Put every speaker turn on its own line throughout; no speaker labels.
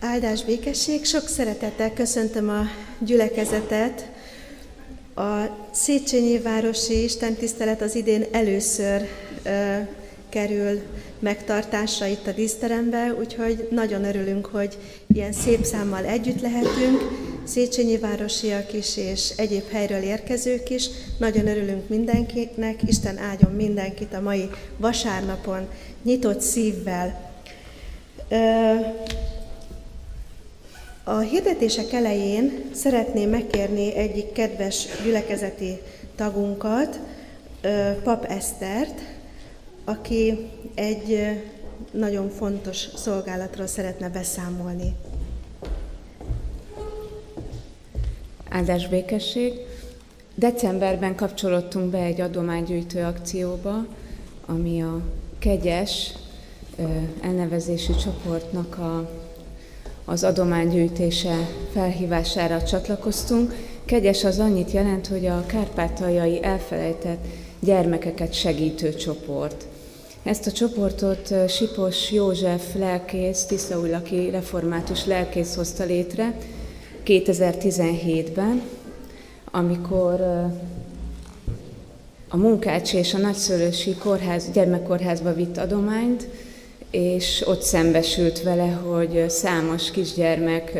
Áldás békesség, sok szeretettel köszöntöm a gyülekezetet. A Széchenyi Városi Istentisztelet az idén először ö, kerül megtartásra itt a díszterembe, úgyhogy nagyon örülünk, hogy ilyen szép számmal együtt lehetünk, Széchenyi városiak is és egyéb helyről érkezők is. Nagyon örülünk mindenkinek, Isten áldjon mindenkit a mai vasárnapon nyitott szívvel. A hirdetések elején szeretném megkérni egyik kedves gyülekezeti tagunkat, Pap Esztert, aki egy nagyon fontos szolgálatról szeretne beszámolni.
Áldás békesség! Decemberben kapcsolódtunk be egy adománygyűjtő akcióba, ami a kegyes elnevezésű csoportnak a, az adománygyűjtése felhívására csatlakoztunk. Kegyes az annyit jelent, hogy a kárpátaljai elfelejtett gyermekeket segítő csoport. Ezt a csoportot Sipos József lelkész, Tiszaújlaki református lelkész hozta létre 2017-ben, amikor a Munkácsi és a Nagyszülősi kórház, gyermekkórházba vitt adományt, és ott szembesült vele, hogy számos kisgyermek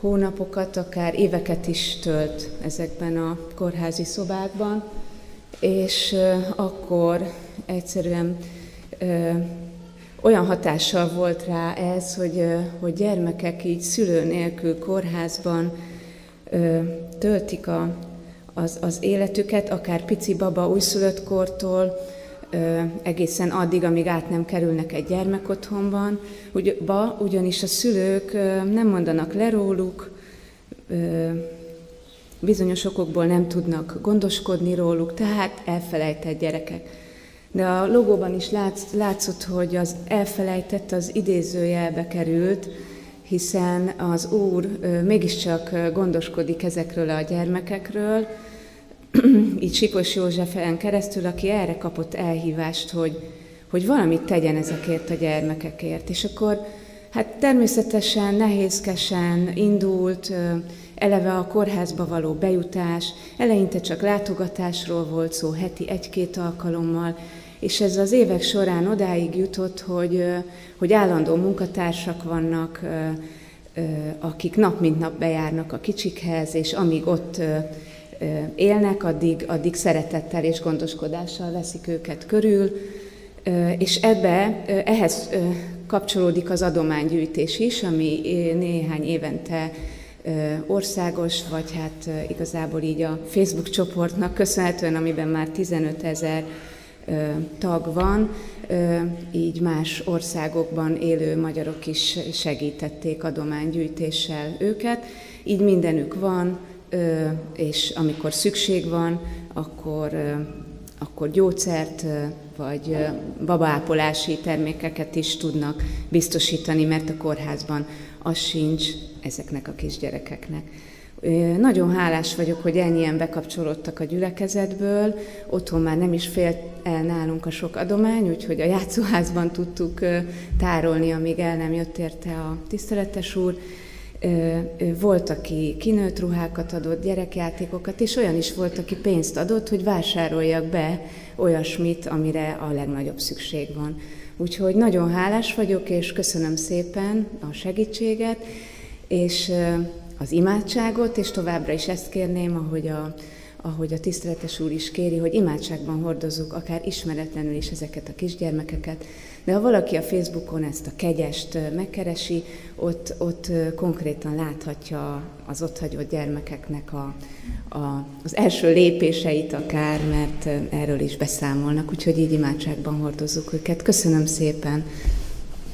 hónapokat, akár éveket is tölt ezekben a kórházi szobákban, és akkor egyszerűen olyan hatással volt rá ez, hogy, hogy gyermekek így szülő nélkül kórházban töltik a, az, az életüket, akár pici baba újszülött kortól, egészen addig, amíg át nem kerülnek egy gyermekotthonban, ugy, ugyanis a szülők nem mondanak le róluk, bizonyos okokból nem tudnak gondoskodni róluk, tehát elfelejtett gyerekek. De a logóban is látsz, látszott, hogy az elfelejtett az idézőjelbe került, hiszen az Úr mégiscsak gondoskodik ezekről a gyermekekről, így Sipos Józsefen keresztül, aki erre kapott elhívást, hogy, hogy valamit tegyen ezekért a gyermekekért. És akkor hát természetesen nehézkesen indult, eleve a kórházba való bejutás, eleinte csak látogatásról volt szó, heti egy-két alkalommal, és ez az évek során odáig jutott, hogy, hogy állandó munkatársak vannak, akik nap mint nap bejárnak a kicsikhez, és amíg ott élnek, addig, addig szeretettel és gondoskodással veszik őket körül, és ebbe, ehhez kapcsolódik az adománygyűjtés is, ami néhány évente országos, vagy hát igazából így a Facebook csoportnak köszönhetően, amiben már 15 ezer tag van, így más országokban élő magyarok is segítették adománygyűjtéssel őket. Így mindenük van, és amikor szükség van, akkor, akkor gyógyszert vagy babaápolási termékeket is tudnak biztosítani, mert a kórházban az sincs ezeknek a kisgyerekeknek. Nagyon hálás vagyok, hogy ennyien bekapcsolódtak a gyülekezetből. Otthon már nem is fél el nálunk a sok adomány, úgyhogy a játszóházban tudtuk tárolni, amíg el nem jött érte a tiszteletes úr. Volt, aki kinőtt ruhákat adott, gyerekjátékokat, és olyan is volt, aki pénzt adott, hogy vásároljak be olyasmit, amire a legnagyobb szükség van. Úgyhogy nagyon hálás vagyok, és köszönöm szépen a segítséget, és az imádságot, és továbbra is ezt kérném, ahogy a, ahogy a tiszteletes úr is kéri, hogy imádságban hordozzuk akár ismeretlenül is ezeket a kisgyermekeket. De ha valaki a Facebookon ezt a kegyest megkeresi, ott, ott konkrétan láthatja az ott hagyott gyermekeknek a, a, az első lépéseit akár, mert erről is beszámolnak, úgyhogy így imádságban hordozzuk őket. Köszönöm szépen!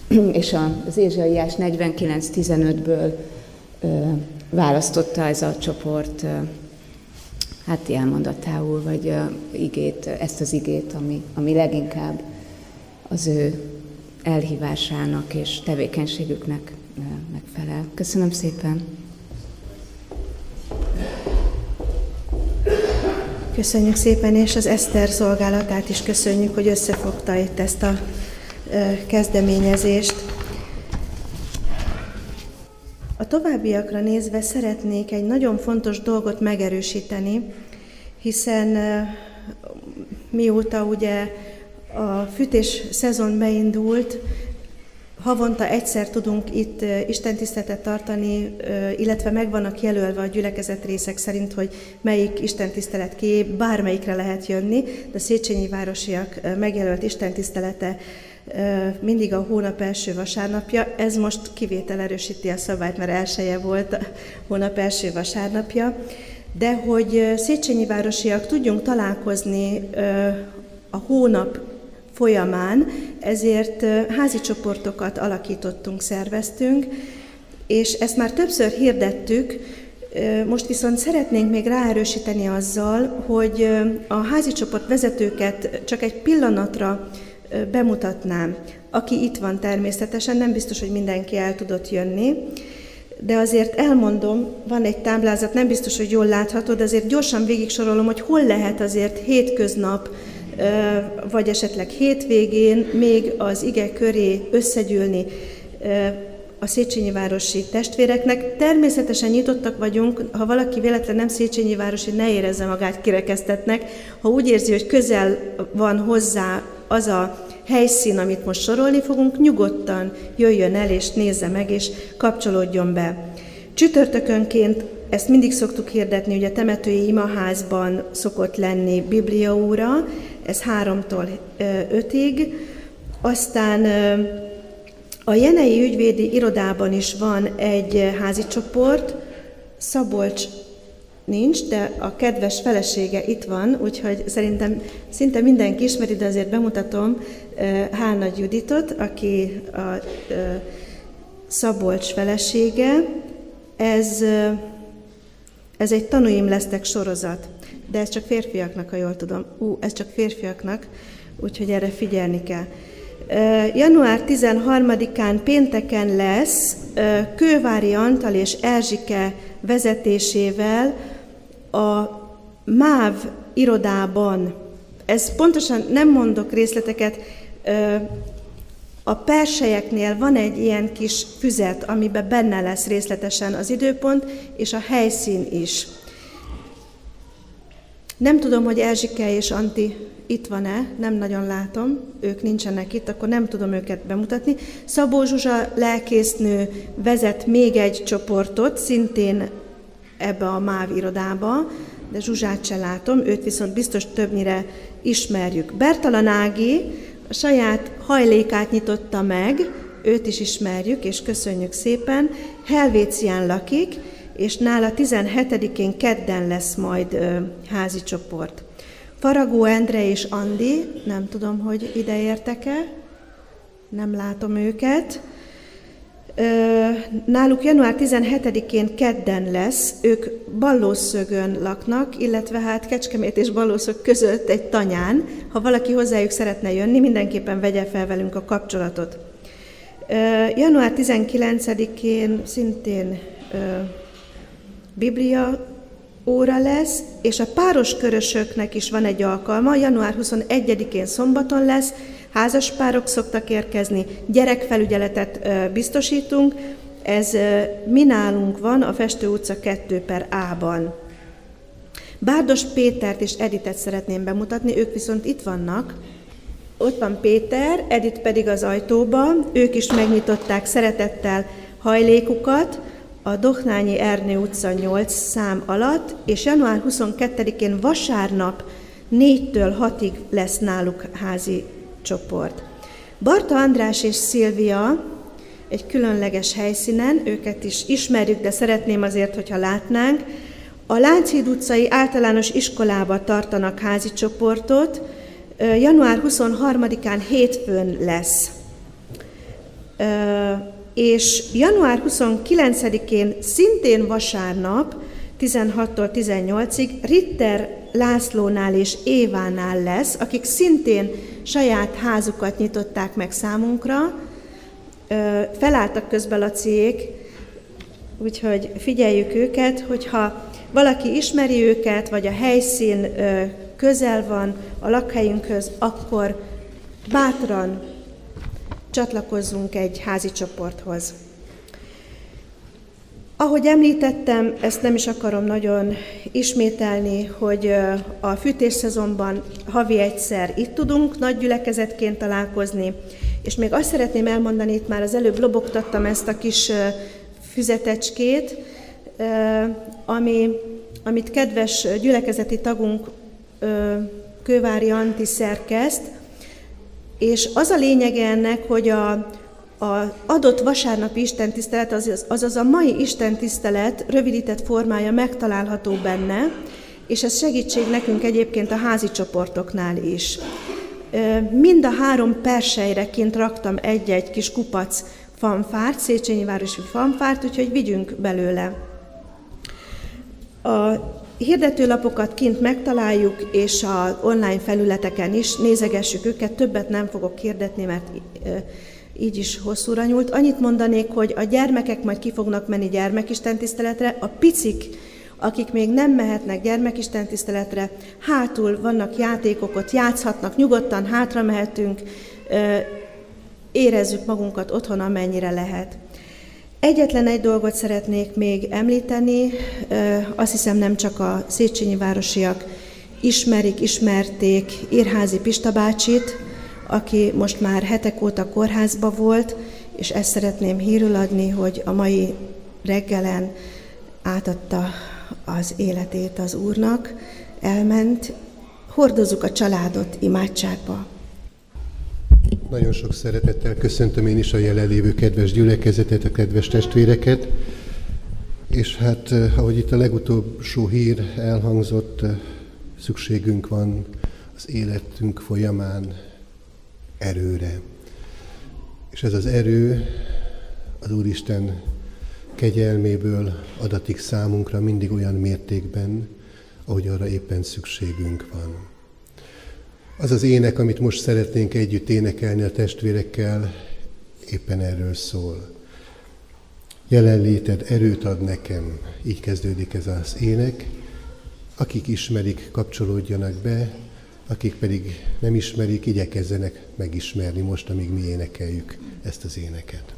És az Ézsaiás 49.15-ből választotta ez a csoport hát elmondatául, vagy igét, ezt az igét, ami, ami leginkább az ő elhívásának és tevékenységüknek megfelel. Köszönöm szépen!
Köszönjük szépen, és az Eszter szolgálatát is köszönjük, hogy összefogta itt ezt a kezdeményezést. Továbbiakra nézve szeretnék egy nagyon fontos dolgot megerősíteni, hiszen mióta ugye a fűtés szezon beindult, havonta egyszer tudunk itt istentiszteletet tartani, illetve meg vannak jelölve a gyülekezet részek szerint, hogy melyik istentisztelet ki, bármelyikre lehet jönni, de Széchenyi városiak megjelölt istentisztelete mindig a hónap első vasárnapja. Ez most kivétel erősíti a szabályt, mert elsője volt a hónap első vasárnapja. De hogy Széchenyi városiak tudjunk találkozni a hónap folyamán, ezért házi csoportokat alakítottunk, szerveztünk, és ezt már többször hirdettük, most viszont szeretnénk még ráerősíteni azzal, hogy a házi csoport vezetőket csak egy pillanatra bemutatnám. Aki itt van természetesen, nem biztos, hogy mindenki el tudott jönni, de azért elmondom, van egy táblázat, nem biztos, hogy jól látható, de azért gyorsan végig sorolom, hogy hol lehet azért hétköznap, vagy esetleg hétvégén még az ige köré összegyűlni a Széchenyi városi testvéreknek. Természetesen nyitottak vagyunk, ha valaki véletlen nem Széchenyi városi, ne érezze magát kirekesztetnek. Ha úgy érzi, hogy közel van hozzá az a helyszín, amit most sorolni fogunk, nyugodtan jöjjön el és nézze meg, és kapcsolódjon be. Csütörtökönként ezt mindig szoktuk hirdetni, hogy a temetői imaházban szokott lenni bibliaóra, ez háromtól ötig. Aztán a Jenei ügyvédi irodában is van egy házi csoport, Szabolcs nincs, de a kedves felesége itt van, úgyhogy szerintem szinte mindenki ismeri, de azért bemutatom Hálnagy Juditot, aki a Szabolcs felesége. Ez, ez egy tanúim lesztek sorozat, de ez csak férfiaknak, ha jól tudom. Ú, ez csak férfiaknak, úgyhogy erre figyelni kell. Január 13-án pénteken lesz Kővári Antal és Erzsike vezetésével a MÁV irodában. Ez pontosan nem mondok részleteket, a persejeknél van egy ilyen kis füzet, amiben benne lesz részletesen az időpont és a helyszín is. Nem tudom, hogy Erzsike és Anti itt van-e, nem nagyon látom, ők nincsenek itt, akkor nem tudom őket bemutatni. Szabó Zsuzsa lelkésznő vezet még egy csoportot, szintén ebbe a MÁV irodába, de Zsuzsát se látom, őt viszont biztos többnyire ismerjük. Bertalan Ági a saját hajlékát nyitotta meg, őt is ismerjük, és köszönjük szépen. Helvécián lakik, és nála 17-én kedden lesz majd ö, házi csoport. Faragó Endre és Andi, nem tudom, hogy ide értek-e, nem látom őket. Náluk január 17-én kedden lesz, ők Ballószögön laknak, illetve hát Kecskemét és Ballószög között egy tanyán. Ha valaki hozzájuk szeretne jönni, mindenképpen vegye fel velünk a kapcsolatot. Január 19-én szintén Biblia óra lesz, és a páros körösöknek is van egy alkalma, január 21-én szombaton lesz, házaspárok szoktak érkezni, gyerekfelügyeletet biztosítunk, ez mi nálunk van a Festő utca 2 per A-ban. Bárdos Pétert és Editet szeretném bemutatni, ők viszont itt vannak. Ott van Péter, Edit pedig az ajtóban, ők is megnyitották szeretettel hajlékukat, a Dohnányi Ernő utca 8 szám alatt, és január 22-én vasárnap 4-től 6-ig lesz náluk házi csoport. Barta András és Szilvia egy különleges helyszínen, őket is ismerjük, de szeretném azért, hogyha látnánk, a Lánchíd utcai általános iskolába tartanak házi csoportot, január 23-án hétfőn lesz. És január 29-én szintén vasárnap 16-tól 18-ig Ritter Lászlónál és Évánál lesz, akik szintén saját házukat nyitották meg számunkra, felálltak közben a cég, úgyhogy figyeljük őket, hogyha valaki ismeri őket, vagy a helyszín közel van a lakhelyünkhöz, akkor bátran csatlakozzunk egy házi csoporthoz. Ahogy említettem, ezt nem is akarom nagyon ismételni, hogy a fűtésszezonban havi egyszer itt tudunk nagy gyülekezetként találkozni, és még azt szeretném elmondani, itt már az előbb lobogtattam ezt a kis füzetecskét, ami, amit kedves gyülekezeti tagunk Kővári Anti szerkeszt, és az a lényege ennek, hogy a, a adott vasárnapi istentisztelet, azaz, a mai istentisztelet rövidített formája megtalálható benne, és ez segítség nekünk egyébként a házi csoportoknál is. Mind a három persejre kint raktam egy-egy kis kupac fanfárt, Széchenyi városi fanfárt, úgyhogy vigyünk belőle. A hirdetőlapokat kint megtaláljuk, és a online felületeken is nézegessük őket, többet nem fogok hirdetni, mert így is hosszúra nyúlt. Annyit mondanék, hogy a gyermekek majd ki fognak menni gyermekistentiszteletre, a picik, akik még nem mehetnek gyermekistentiszteletre, hátul vannak játékok, ott játszhatnak, nyugodtan hátra mehetünk, érezzük magunkat otthon, amennyire lehet. Egyetlen egy dolgot szeretnék még említeni, azt hiszem nem csak a Széchenyi városiak ismerik, ismerték Irházi Pista bácsit, aki most már hetek óta kórházba volt, és ezt szeretném hírül adni, hogy a mai reggelen átadta az életét az Úrnak, elment, hordozzuk a családot imádságba.
Nagyon sok szeretettel köszöntöm én is a jelenlévő kedves gyülekezetet, a kedves testvéreket, és hát, eh, ahogy itt a legutolsó hír elhangzott, eh, szükségünk van az életünk folyamán erőre. És ez az erő az Úristen kegyelméből adatik számunkra mindig olyan mértékben, ahogy arra éppen szükségünk van. Az az ének, amit most szeretnénk együtt énekelni a testvérekkel, éppen erről szól. Jelenléted erőt ad nekem, így kezdődik ez az ének. Akik ismerik, kapcsolódjanak be, akik pedig nem ismerik, igyekezzenek megismerni most, amíg mi énekeljük ezt az éneket.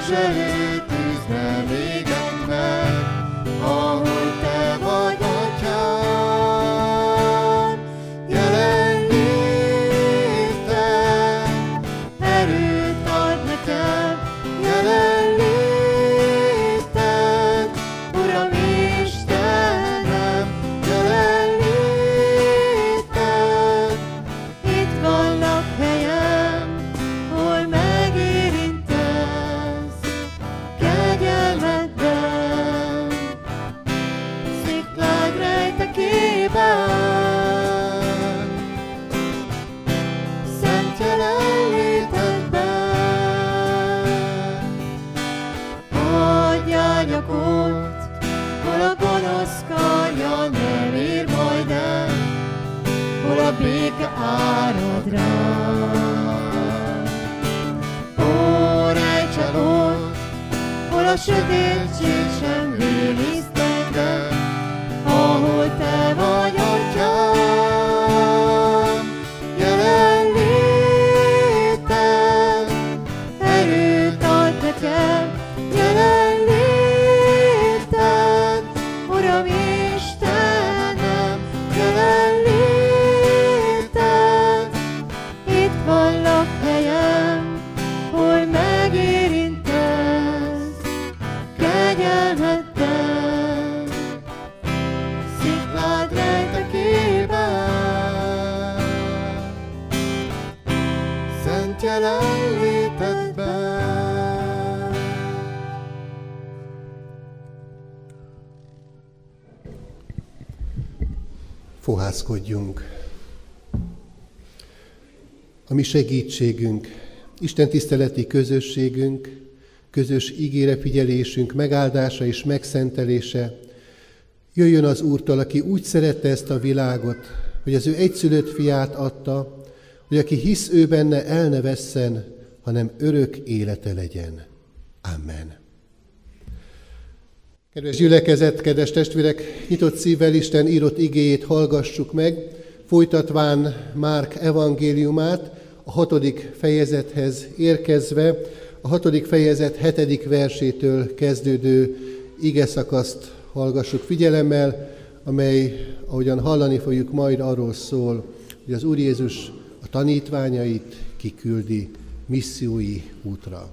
je l'ai plus.
Fohászkodjunk. A mi segítségünk, Isten tiszteleti közösségünk, közös ígére figyelésünk megáldása és megszentelése jöjjön az Úrtól, aki úgy szerette ezt a világot, hogy az ő egyszülött fiát adta, hogy aki hisz ő benne, el ne vesszen, hanem örök élete legyen. Amen. Kedves gyülekezet, kedves testvérek, nyitott szívvel Isten írott igéjét hallgassuk meg, folytatván Márk evangéliumát, a hatodik fejezethez érkezve, a hatodik fejezet hetedik versétől kezdődő ige szakaszt hallgassuk figyelemmel, amely, ahogyan hallani fogjuk, majd arról szól, hogy az Úr Jézus a tanítványait kiküldi missziói útra.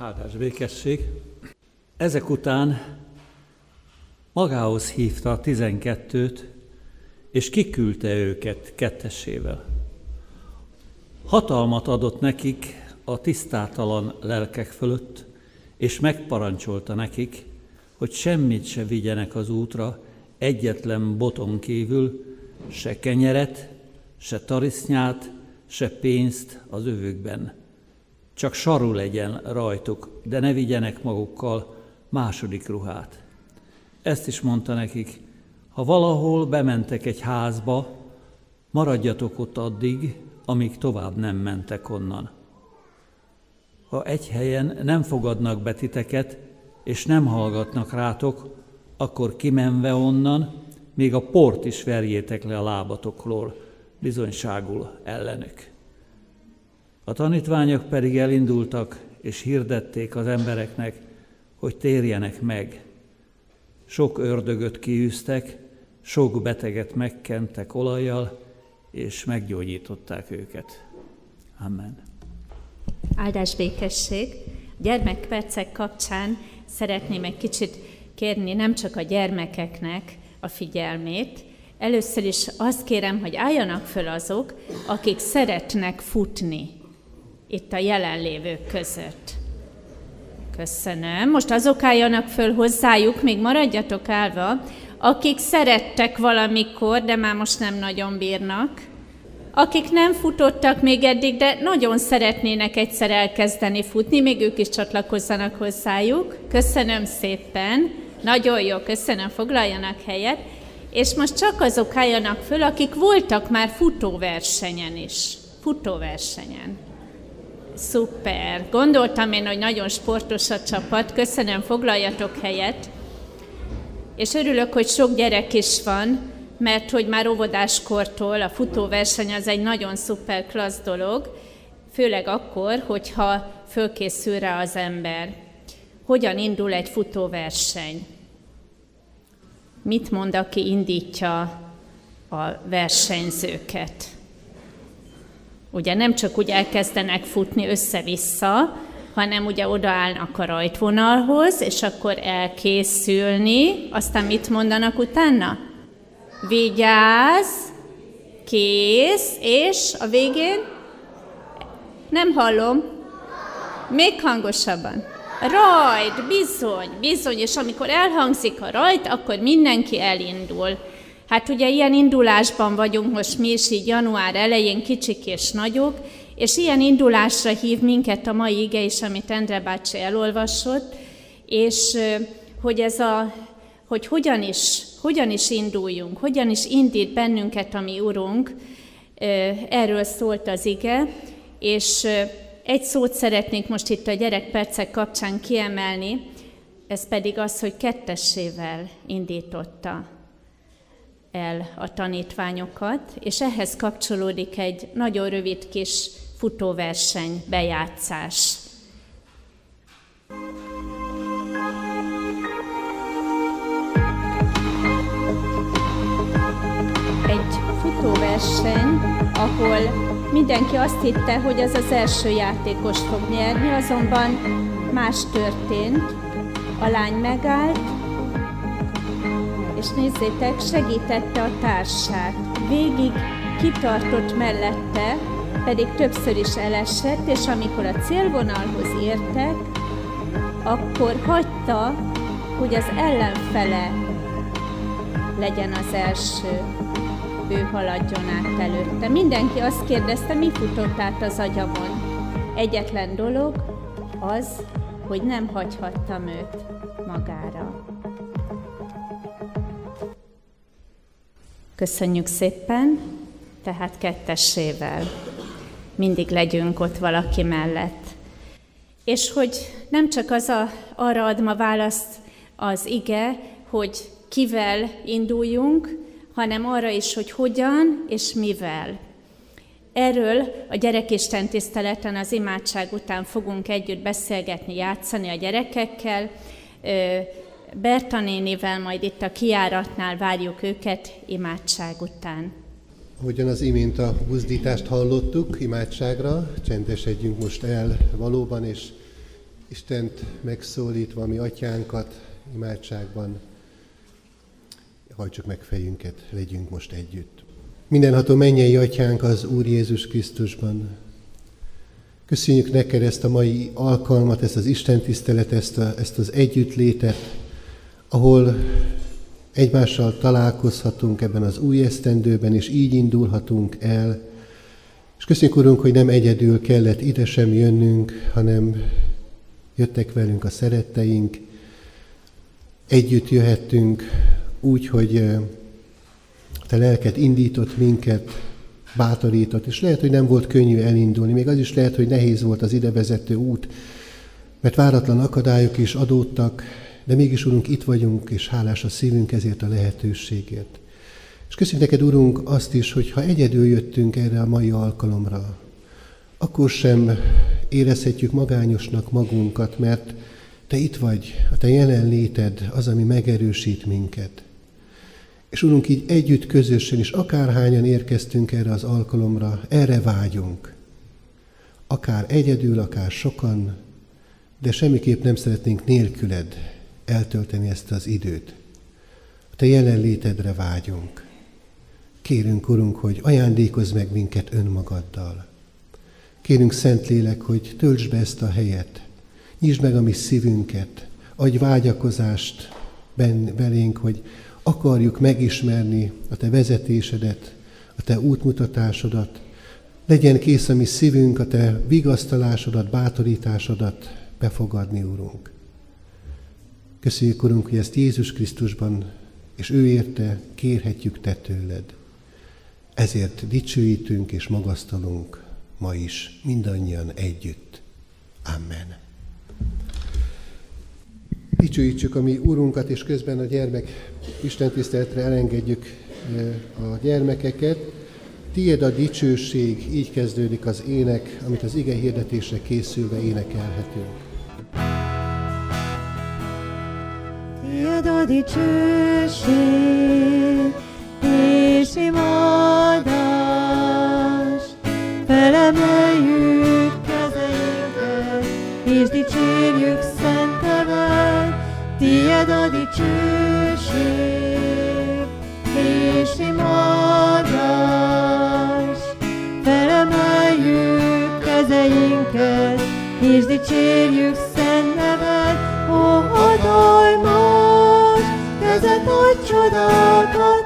Áldás békesség. Ezek után magához hívta a tizenkettőt, és kiküldte őket kettessével. Hatalmat adott nekik a tisztátalan lelkek fölött, és megparancsolta nekik, hogy semmit se vigyenek az útra, egyetlen boton kívül, se kenyeret, se tarisznyát, se pénzt az övükben. Csak saru legyen rajtuk, de ne vigyenek magukkal második ruhát. Ezt is mondta nekik, ha valahol bementek egy házba, maradjatok ott addig, amíg tovább nem mentek onnan. Ha egy helyen nem fogadnak be titeket, és nem hallgatnak rátok, akkor kimenve onnan, még a port is verjétek le a lábatokról, bizonyságul ellenük. A tanítványok pedig elindultak, és hirdették az embereknek, hogy térjenek meg. Sok ördögöt kiűztek, sok beteget megkentek olajjal, és meggyógyították őket. Amen.
Áldás békesség. Gyermekpercek kapcsán szeretném egy kicsit kérni nem csak a gyermekeknek a figyelmét, Először is azt kérem, hogy álljanak föl azok, akik szeretnek futni itt a jelenlévők között. Köszönöm. Most azok álljanak föl hozzájuk, még maradjatok állva, akik szerettek valamikor, de már most nem nagyon bírnak, akik nem futottak még eddig, de nagyon szeretnének egyszer elkezdeni futni, még ők is csatlakozzanak hozzájuk. Köszönöm szépen, nagyon jó, köszönöm, foglaljanak helyet. És most csak azok álljanak föl, akik voltak már futóversenyen is. Futóversenyen. Szuper. Gondoltam én, hogy nagyon sportos a csapat. Köszönöm, foglaljatok helyet. És örülök, hogy sok gyerek is van, mert hogy már óvodáskortól a futóverseny az egy nagyon szuper klassz dolog, főleg akkor, hogyha fölkészül rá az ember. Hogyan indul egy futóverseny? Mit mond, aki indítja a versenyzőket? Ugye nem csak úgy elkezdenek futni össze-vissza, hanem ugye odaállnak a rajtvonalhoz, és akkor elkészülni, aztán mit mondanak utána? Vigyázz, kész, és a végén? Nem hallom. Még hangosabban. Rajt, bizony, bizony, és amikor elhangzik a rajt, akkor mindenki elindul. Hát ugye ilyen indulásban vagyunk most mi is így január elején, kicsik és nagyok, és ilyen indulásra hív minket a mai ige is, amit Endre bácsi elolvasott, és hogy ez a hogy hogyan is, hogyan is induljunk, hogyan is indít bennünket a mi Urunk, erről szólt az ige, és egy szót szeretnék most itt a gyerekpercek kapcsán kiemelni, ez pedig az, hogy kettessével indította el a tanítványokat, és ehhez kapcsolódik egy nagyon rövid kis futóverseny bejátszás. Egy futóverseny, ahol mindenki azt hitte, hogy az az első játékos fog nyerni, azonban más történt. A lány megállt, és nézzétek, segítette a társát. Végig kitartott mellette, pedig többször is elesett, és amikor a célvonalhoz értek, akkor hagyta, hogy az ellenfele legyen az első, ő haladjon át előtte. Mindenki azt kérdezte, mi futott át az agyamon. Egyetlen dolog az, hogy nem hagyhattam őt magára. Köszönjük szépen, tehát kettessével mindig legyünk ott valaki mellett. És hogy nem csak az a, arra ad ma választ az ige, hogy kivel induljunk, hanem arra is, hogy hogyan és mivel. Erről a gyerekisten tiszteleten az imádság után fogunk együtt beszélgetni, játszani a gyerekekkel. Berta nénivel majd itt a kiáratnál várjuk őket imádság után.
Ahogyan az imént a buzdítást hallottuk imádságra, csendesedjünk most el valóban, és Istent megszólítva mi atyánkat imádságban, hajtsuk meg fejünket, legyünk most együtt. Mindenható mennyei atyánk az Úr Jézus Krisztusban. Köszönjük neked ezt a mai alkalmat, ezt az Isten tisztelet, ezt, ezt az együttlétet, ahol egymással találkozhatunk ebben az új esztendőben, és így indulhatunk el. És köszönjük, Urunk, hogy nem egyedül kellett ide sem jönnünk, hanem jöttek velünk a szeretteink, együtt jöhettünk úgy, hogy te lelket indított minket, bátorított, és lehet, hogy nem volt könnyű elindulni, még az is lehet, hogy nehéz volt az idevezető út, mert váratlan akadályok is adódtak, de mégis, Urunk, itt vagyunk, és hálás a szívünk ezért a lehetőségért. És köszönjük neked, Urunk, azt is, hogy ha egyedül jöttünk erre a mai alkalomra, akkor sem érezhetjük magányosnak magunkat, mert Te itt vagy, a Te jelenléted az, ami megerősít minket. És Urunk, így együtt, közösen is, akárhányan érkeztünk erre az alkalomra, erre vágyunk. Akár egyedül, akár sokan, de semmiképp nem szeretnénk nélküled eltölteni ezt az időt. A Te jelenlétedre vágyunk. Kérünk, Urunk, hogy ajándékozz meg minket önmagaddal. Kérünk, Szentlélek, hogy töltsd be ezt a helyet, nyisd meg a mi szívünket, adj vágyakozást belénk, hogy akarjuk megismerni a Te vezetésedet, a Te útmutatásodat, legyen kész a mi szívünk a Te vigasztalásodat, bátorításodat befogadni, Urunk. Köszönjük, Urunk, hogy ezt Jézus Krisztusban és ő érte kérhetjük Te tőled. Ezért dicsőítünk és magasztalunk ma is, mindannyian együtt. Amen. Dicsőítsük a mi Urunkat, és közben a gyermek Isten tiszteletre elengedjük eh, a gyermekeket. Tied a dicsőség, így kezdődik az ének, amit az ige hirdetésre készülve énekelhetünk.
Dicsőség és imádás, felemeljük kezeinket, és dicsérjük szent neved, Tied a dicsőség és imádás, felemeljük kezeinket, és dicsérjük kezed nagy csodákat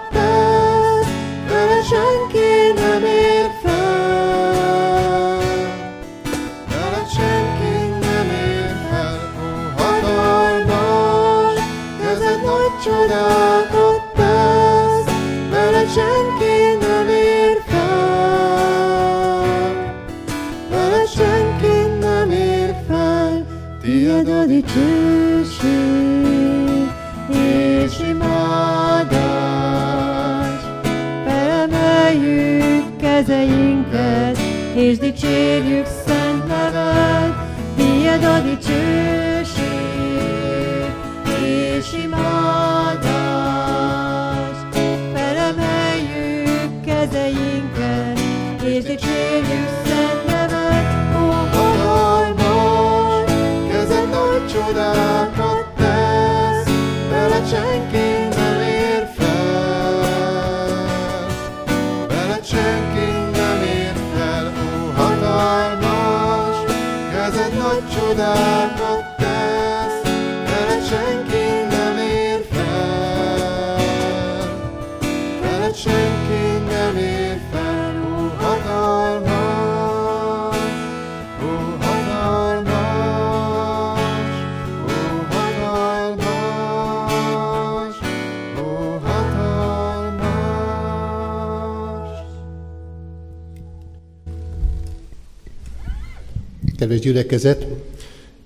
Kedves gyülekezet,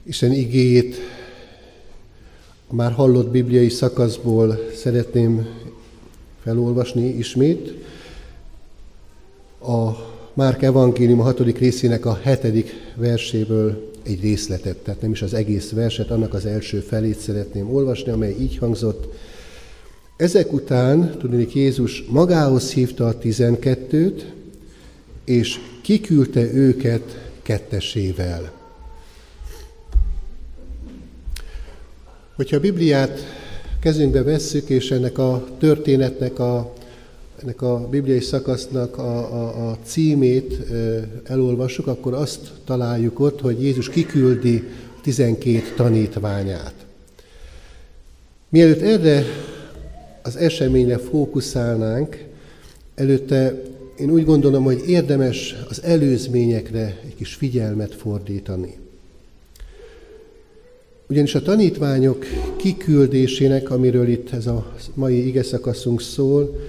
Isten igéjét a már hallott bibliai szakaszból szeretném felolvasni ismét. A Márk evangélium a hatodik részének a hetedik verséből egy részletet, tehát nem is az egész verset, annak az első felét szeretném olvasni, amely így hangzott. Ezek után, tudnék, Jézus magához hívta a tizenkettőt, és kiküldte őket kettesével. Hogyha a Bibliát kezünkbe vesszük, és ennek a történetnek, a, ennek a bibliai szakasznak a, a, a címét elolvassuk, akkor azt találjuk ott, hogy Jézus kiküldi 12 tanítványát. Mielőtt erre az eseményre fókuszálnánk, előtte én úgy gondolom, hogy érdemes az előzményekre egy kis figyelmet fordítani. Ugyanis a tanítványok kiküldésének, amiről itt ez a mai igeszakaszunk szól,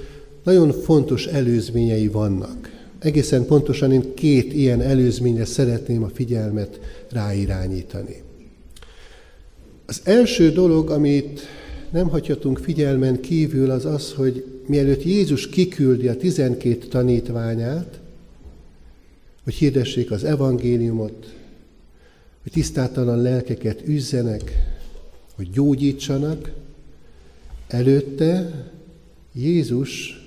nagyon fontos előzményei vannak. Egészen pontosan én két ilyen előzményre szeretném a figyelmet ráirányítani. Az első dolog, amit nem hagyhatunk figyelmen kívül, az az, hogy mielőtt Jézus kiküldi a tizenkét tanítványát, hogy hirdessék az evangéliumot, hogy tisztátalan lelkeket üzzenek, hogy gyógyítsanak, előtte Jézus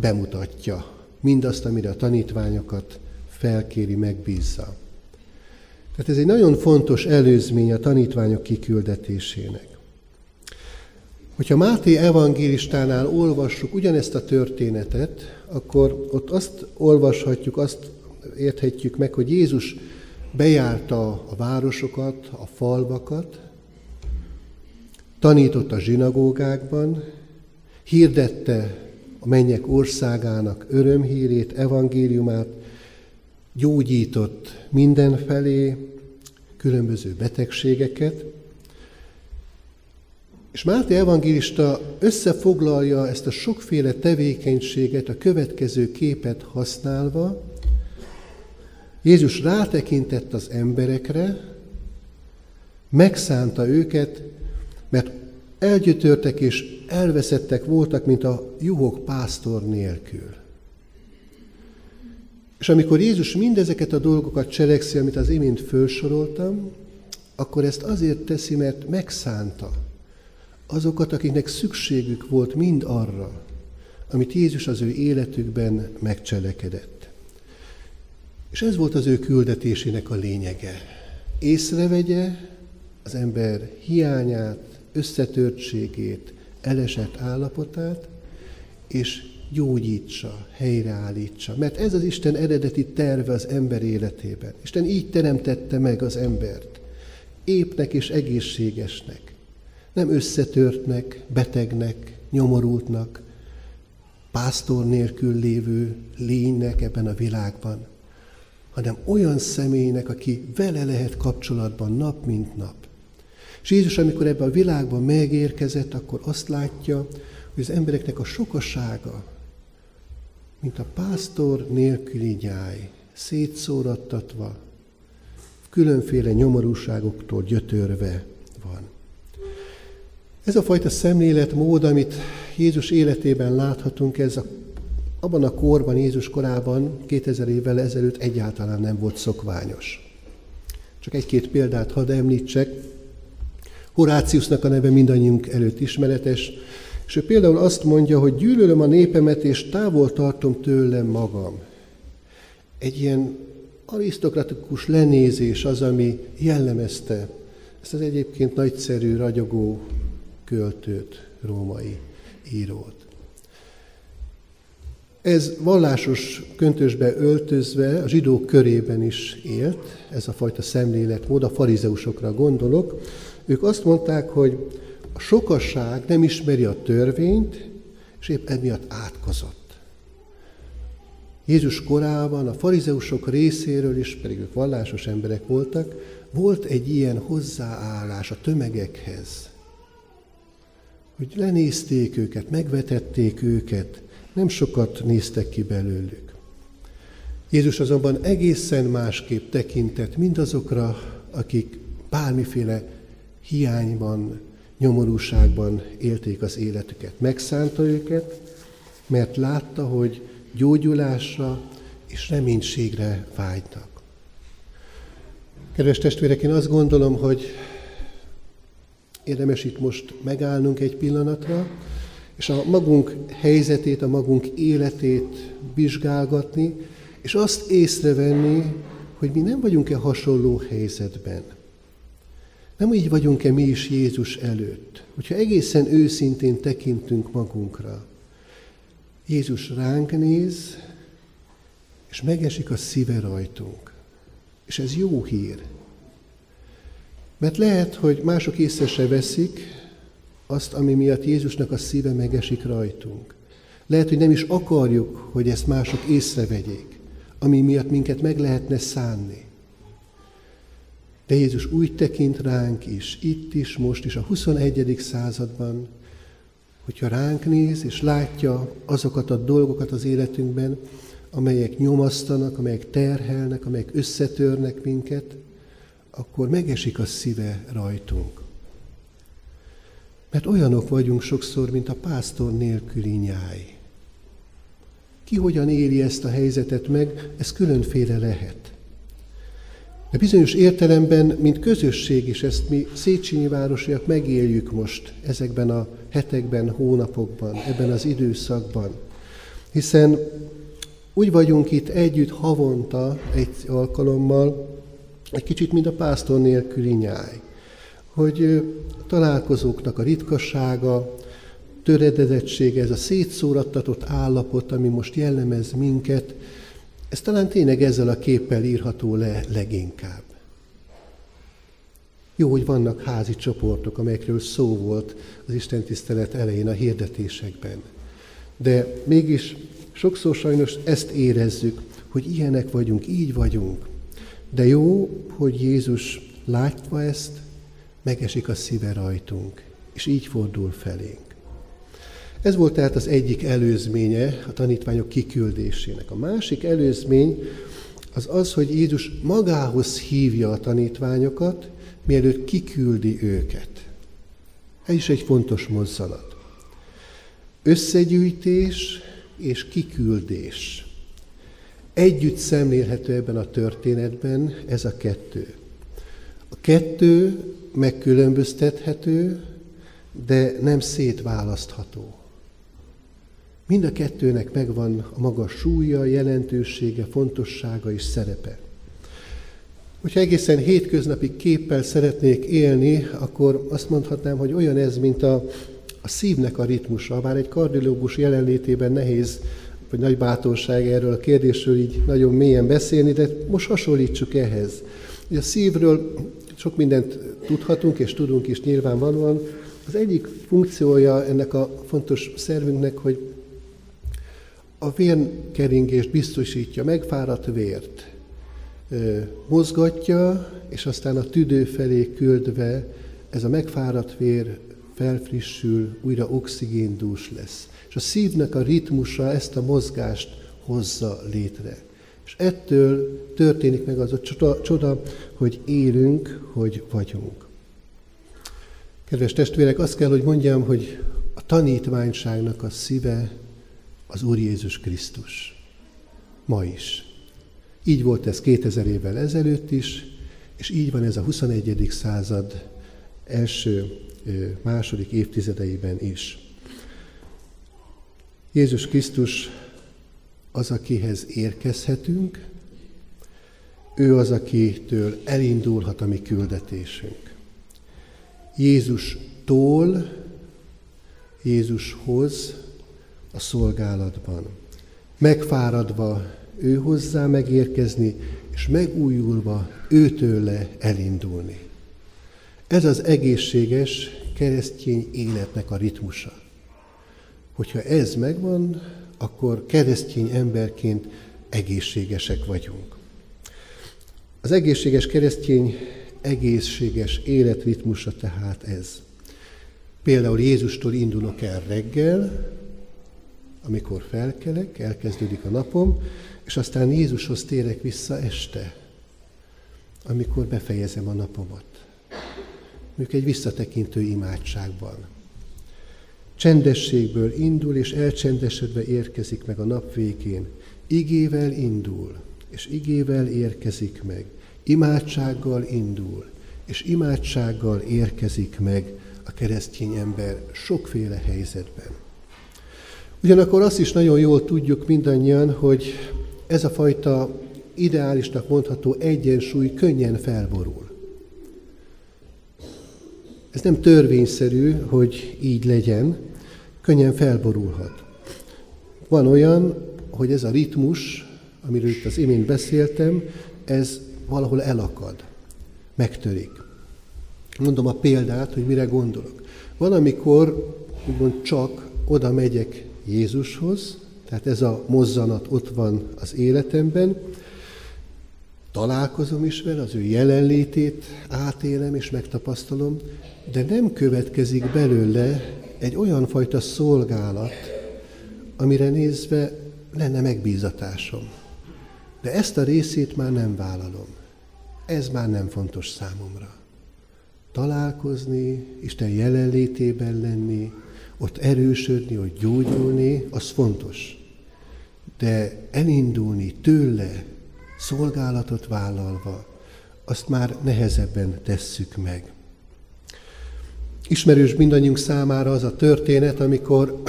bemutatja mindazt, amire a tanítványokat felkéri, megbízza. Tehát ez egy nagyon fontos előzmény a tanítványok kiküldetésének. Hogyha Máté evangélistánál olvassuk ugyanezt a történetet, akkor ott azt olvashatjuk, azt érthetjük meg, hogy Jézus bejárta a városokat, a falvakat, tanított a zsinagógákban, hirdette a mennyek országának örömhírét, evangéliumát, gyógyított mindenfelé különböző betegségeket, és Máté evangélista összefoglalja ezt a sokféle tevékenységet a következő képet használva. Jézus rátekintett az emberekre, megszánta őket, mert elgyötörtek és elveszettek voltak, mint a juhok pásztor nélkül. És amikor Jézus mindezeket a dolgokat cselekszi, amit az imént felsoroltam, akkor ezt azért teszi, mert megszánta azokat, akiknek szükségük volt mind arra, amit Jézus az ő életükben megcselekedett. És ez volt az ő küldetésének a lényege. Észrevegye az ember hiányát, összetörtségét, elesett állapotát, és gyógyítsa, helyreállítsa. Mert ez az Isten eredeti terve az ember életében. Isten így teremtette meg az embert. Épnek és egészségesnek. Nem összetörtnek, betegnek, nyomorultnak, pásztor nélkül lévő lénynek ebben a világban, hanem olyan személynek, aki vele lehet kapcsolatban nap mint nap. És Jézus, amikor ebben a világban megérkezett, akkor azt látja, hogy az embereknek a sokasága, mint a pásztor nélküli nyáj, szétszórattatva, különféle nyomorúságoktól gyötörve van. Ez a fajta szemléletmód, amit Jézus életében láthatunk, ez a, abban a korban, Jézus korában, 2000 évvel ezelőtt egyáltalán nem volt szokványos. Csak egy-két példát hadd említsek. Horáciusnak a neve mindannyiunk előtt ismeretes, és ő például azt mondja, hogy gyűlölöm a népemet, és távol tartom tőlem magam. Egy ilyen arisztokratikus lenézés az, ami jellemezte ezt az egyébként nagyszerű, ragyogó költőt, római írót. Ez vallásos köntösbe öltözve a zsidók körében is élt, ez a fajta szemléletmód, a farizeusokra gondolok. Ők azt mondták, hogy a sokasság nem ismeri a törvényt, és épp emiatt átkozott. Jézus korában a farizeusok részéről is, pedig ők vallásos emberek voltak, volt egy ilyen hozzáállás a tömegekhez, hogy lenézték őket, megvetették őket, nem sokat néztek ki belőlük. Jézus azonban egészen másképp tekintett mindazokra, akik bármiféle hiányban, nyomorúságban élték az életüket. Megszánta őket, mert látta, hogy gyógyulásra és reménységre vágynak. Kedves testvérek, én azt gondolom, hogy érdemes itt most megállnunk egy pillanatra, és a magunk helyzetét, a magunk életét vizsgálgatni, és azt észrevenni, hogy mi nem vagyunk-e hasonló helyzetben. Nem így vagyunk-e mi is Jézus előtt, hogyha egészen őszintén tekintünk magunkra. Jézus ránk néz, és megesik a szíve rajtunk. És ez jó hír. Mert lehet, hogy mások észre se veszik azt, ami miatt Jézusnak a szíve megesik rajtunk. Lehet, hogy nem is akarjuk, hogy ezt mások észrevegyék, ami miatt minket meg lehetne szánni. De Jézus úgy tekint ránk is, itt is, most is, a 21. században, hogyha ránk néz, és látja azokat a dolgokat az életünkben, amelyek nyomasztanak, amelyek terhelnek, amelyek összetörnek minket, akkor megesik a szíve rajtunk. Mert olyanok vagyunk sokszor, mint a pásztor nélküli nyáj. Ki hogyan éli ezt a helyzetet meg, ez különféle lehet. De bizonyos értelemben, mint közösség is, ezt mi Széchenyi városiak megéljük most ezekben a hetekben, hónapokban, ebben az időszakban. Hiszen úgy vagyunk itt együtt havonta egy alkalommal, egy kicsit, mint a pásztor nélküli nyáj, hogy találkozóknak a ritkassága, töredezettsége, ez a szétszórattatott állapot, ami most jellemez minket, ez talán tényleg ezzel a képpel írható le leginkább. Jó, hogy vannak házi csoportok, amelyekről szó volt az Isten tisztelet elején a hirdetésekben. De mégis sokszor sajnos ezt érezzük, hogy ilyenek vagyunk, így vagyunk. De jó, hogy Jézus látva ezt, megesik a szíve rajtunk, és így fordul felénk. Ez volt tehát az egyik előzménye a tanítványok kiküldésének. A másik előzmény az az, hogy Jézus magához hívja a tanítványokat, mielőtt kiküldi őket. Ez is egy fontos mozzanat. Összegyűjtés és kiküldés. Együtt szemlélhető ebben a történetben ez a kettő. A kettő megkülönböztethető, de nem szétválasztható. Mind a kettőnek megvan a maga súlya, jelentősége, fontossága és szerepe. Hogyha egészen hétköznapi képpel szeretnék élni, akkor azt mondhatnám, hogy olyan ez, mint a, a szívnek a ritmusa. Bár egy kardiológus jelenlétében nehéz, vagy nagy bátorság erről a kérdésről így nagyon mélyen beszélni, de most hasonlítsuk ehhez. a szívről sok mindent tudhatunk, és tudunk is nyilvánvalóan. Az egyik funkciója ennek a fontos szervünknek, hogy a vérkeringést biztosítja, megfáradt vért mozgatja, és aztán a tüdő felé küldve ez a megfáradt vér felfrissül, újra oxigéndús lesz. És a szívnek a ritmusa ezt a mozgást hozza létre. És ettől történik meg az a csoda, csoda, hogy élünk, hogy vagyunk. Kedves testvérek, azt kell, hogy mondjam, hogy a tanítványságnak a szíve az Úr Jézus Krisztus. Ma is. Így volt ez 2000 évvel ezelőtt is, és így van ez a 21. század első, második évtizedeiben is. Jézus Krisztus az, akihez érkezhetünk, ő az, akitől elindulhat a mi küldetésünk. Jézustól Jézushoz a szolgálatban. Megfáradva ő hozzá megérkezni, és megújulva őtőle elindulni. Ez az egészséges keresztény életnek a ritmusa. Hogyha ez megvan, akkor keresztény emberként egészségesek vagyunk. Az egészséges keresztény egészséges életritmusa tehát ez. Például Jézustól indulok el reggel, amikor felkelek, elkezdődik a napom, és aztán Jézushoz térek vissza este, amikor befejezem a napomat. Mondjuk egy visszatekintő imádságban. Csendességből indul, és elcsendesedve érkezik meg a nap végén. Igével indul, és igével érkezik meg. Imádsággal indul, és imádsággal érkezik meg a keresztény ember sokféle helyzetben. Ugyanakkor azt is nagyon jól tudjuk mindannyian, hogy ez a fajta ideálisnak mondható egyensúly könnyen felborul. Ez nem törvényszerű, hogy így legyen, könnyen felborulhat. Van olyan, hogy ez a ritmus, amiről itt az imént beszéltem, ez valahol elakad, megtörik. Mondom a példát, hogy mire gondolok. Van, amikor úgymond csak oda megyek Jézushoz, tehát ez a mozzanat ott van az életemben, találkozom is vele, az ő jelenlétét átélem és megtapasztalom, de nem következik belőle egy olyan fajta szolgálat, amire nézve lenne megbízatásom. De ezt a részét már nem vállalom. Ez már nem fontos számomra. Találkozni, Isten jelenlétében lenni, ott erősödni, ott gyógyulni, az fontos. De elindulni tőle, szolgálatot vállalva, azt már nehezebben tesszük meg. Ismerős mindannyiunk számára az a történet, amikor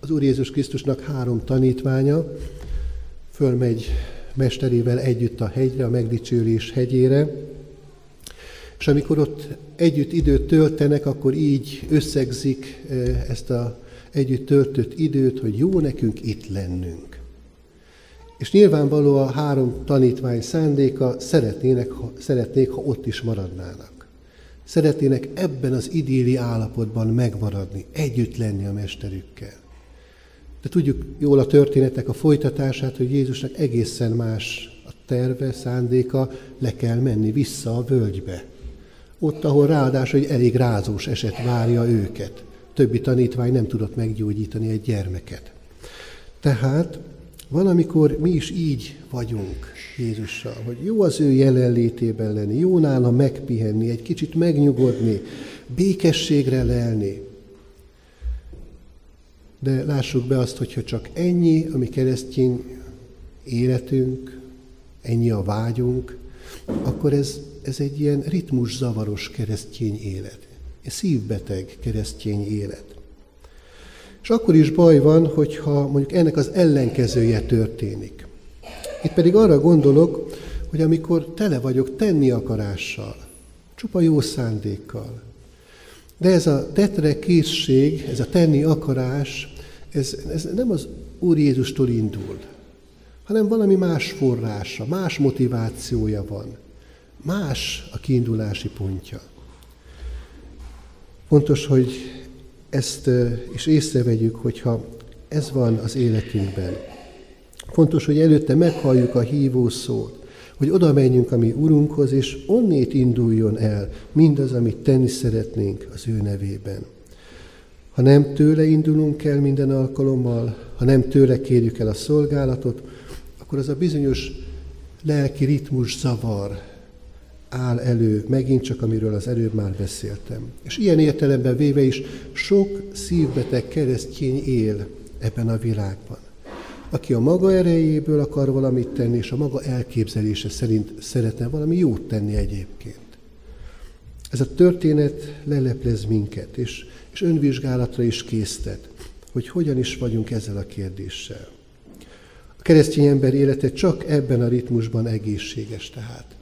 az Úr Jézus Krisztusnak három tanítványa fölmegy mesterével együtt a hegyre, a megdicsőlés hegyére, és amikor ott együtt időt töltenek, akkor így összegzik eh, ezt a együtt töltött időt, hogy jó nekünk itt lennünk. És nyilvánvaló a három tanítvány szándéka, szeretnének, ha, szeretnék, ha ott is maradnának. Szeretnének ebben az idéli állapotban megmaradni, együtt lenni a mesterükkel. De tudjuk jól a történetek a folytatását, hogy Jézusnak egészen más a terve, szándéka, le kell menni vissza a völgybe. Ott, ahol ráadásul egy elég rázós eset várja őket. Többi tanítvány nem tudott meggyógyítani egy gyermeket. Tehát valamikor mi is így vagyunk Jézussal, hogy jó az ő jelenlétében lenni, jó nála megpihenni, egy kicsit megnyugodni, békességre lelni. De lássuk be azt, hogyha csak ennyi, ami keresztény életünk, ennyi a vágyunk, akkor ez, ez egy ilyen ritmus zavaros keresztény élet. Egy szívbeteg keresztény élet. És akkor is baj van, hogyha mondjuk ennek az ellenkezője történik. Itt pedig arra gondolok, hogy amikor tele vagyok tenni akarással, csupa jó szándékkal, de ez a tetre készség, ez a tenni akarás, ez, ez nem az Úr Jézustól indul, hanem valami más forrása, más motivációja van. Más a kiindulási pontja. Fontos, hogy ezt is észrevegyük, hogyha ez van az életünkben. Fontos, hogy előtte meghalljuk a hívó szót, hogy oda menjünk a mi Urunkhoz, és onnét induljon el mindaz, amit tenni szeretnénk az ő nevében. Ha nem tőle indulunk el minden alkalommal, ha nem tőle kérjük el a szolgálatot, akkor az a bizonyos lelki ritmus zavar áll elő, megint csak amiről az előbb már beszéltem. És ilyen értelemben véve is sok szívbeteg keresztény él ebben a világban aki a maga erejéből akar valamit tenni, és a maga elképzelése szerint szeretne valami jót tenni egyébként. Ez a történet leleplez minket, és, és önvizsgálatra is késztet, hogy hogyan is vagyunk ezzel a kérdéssel. A keresztény ember élete csak ebben a ritmusban egészséges tehát.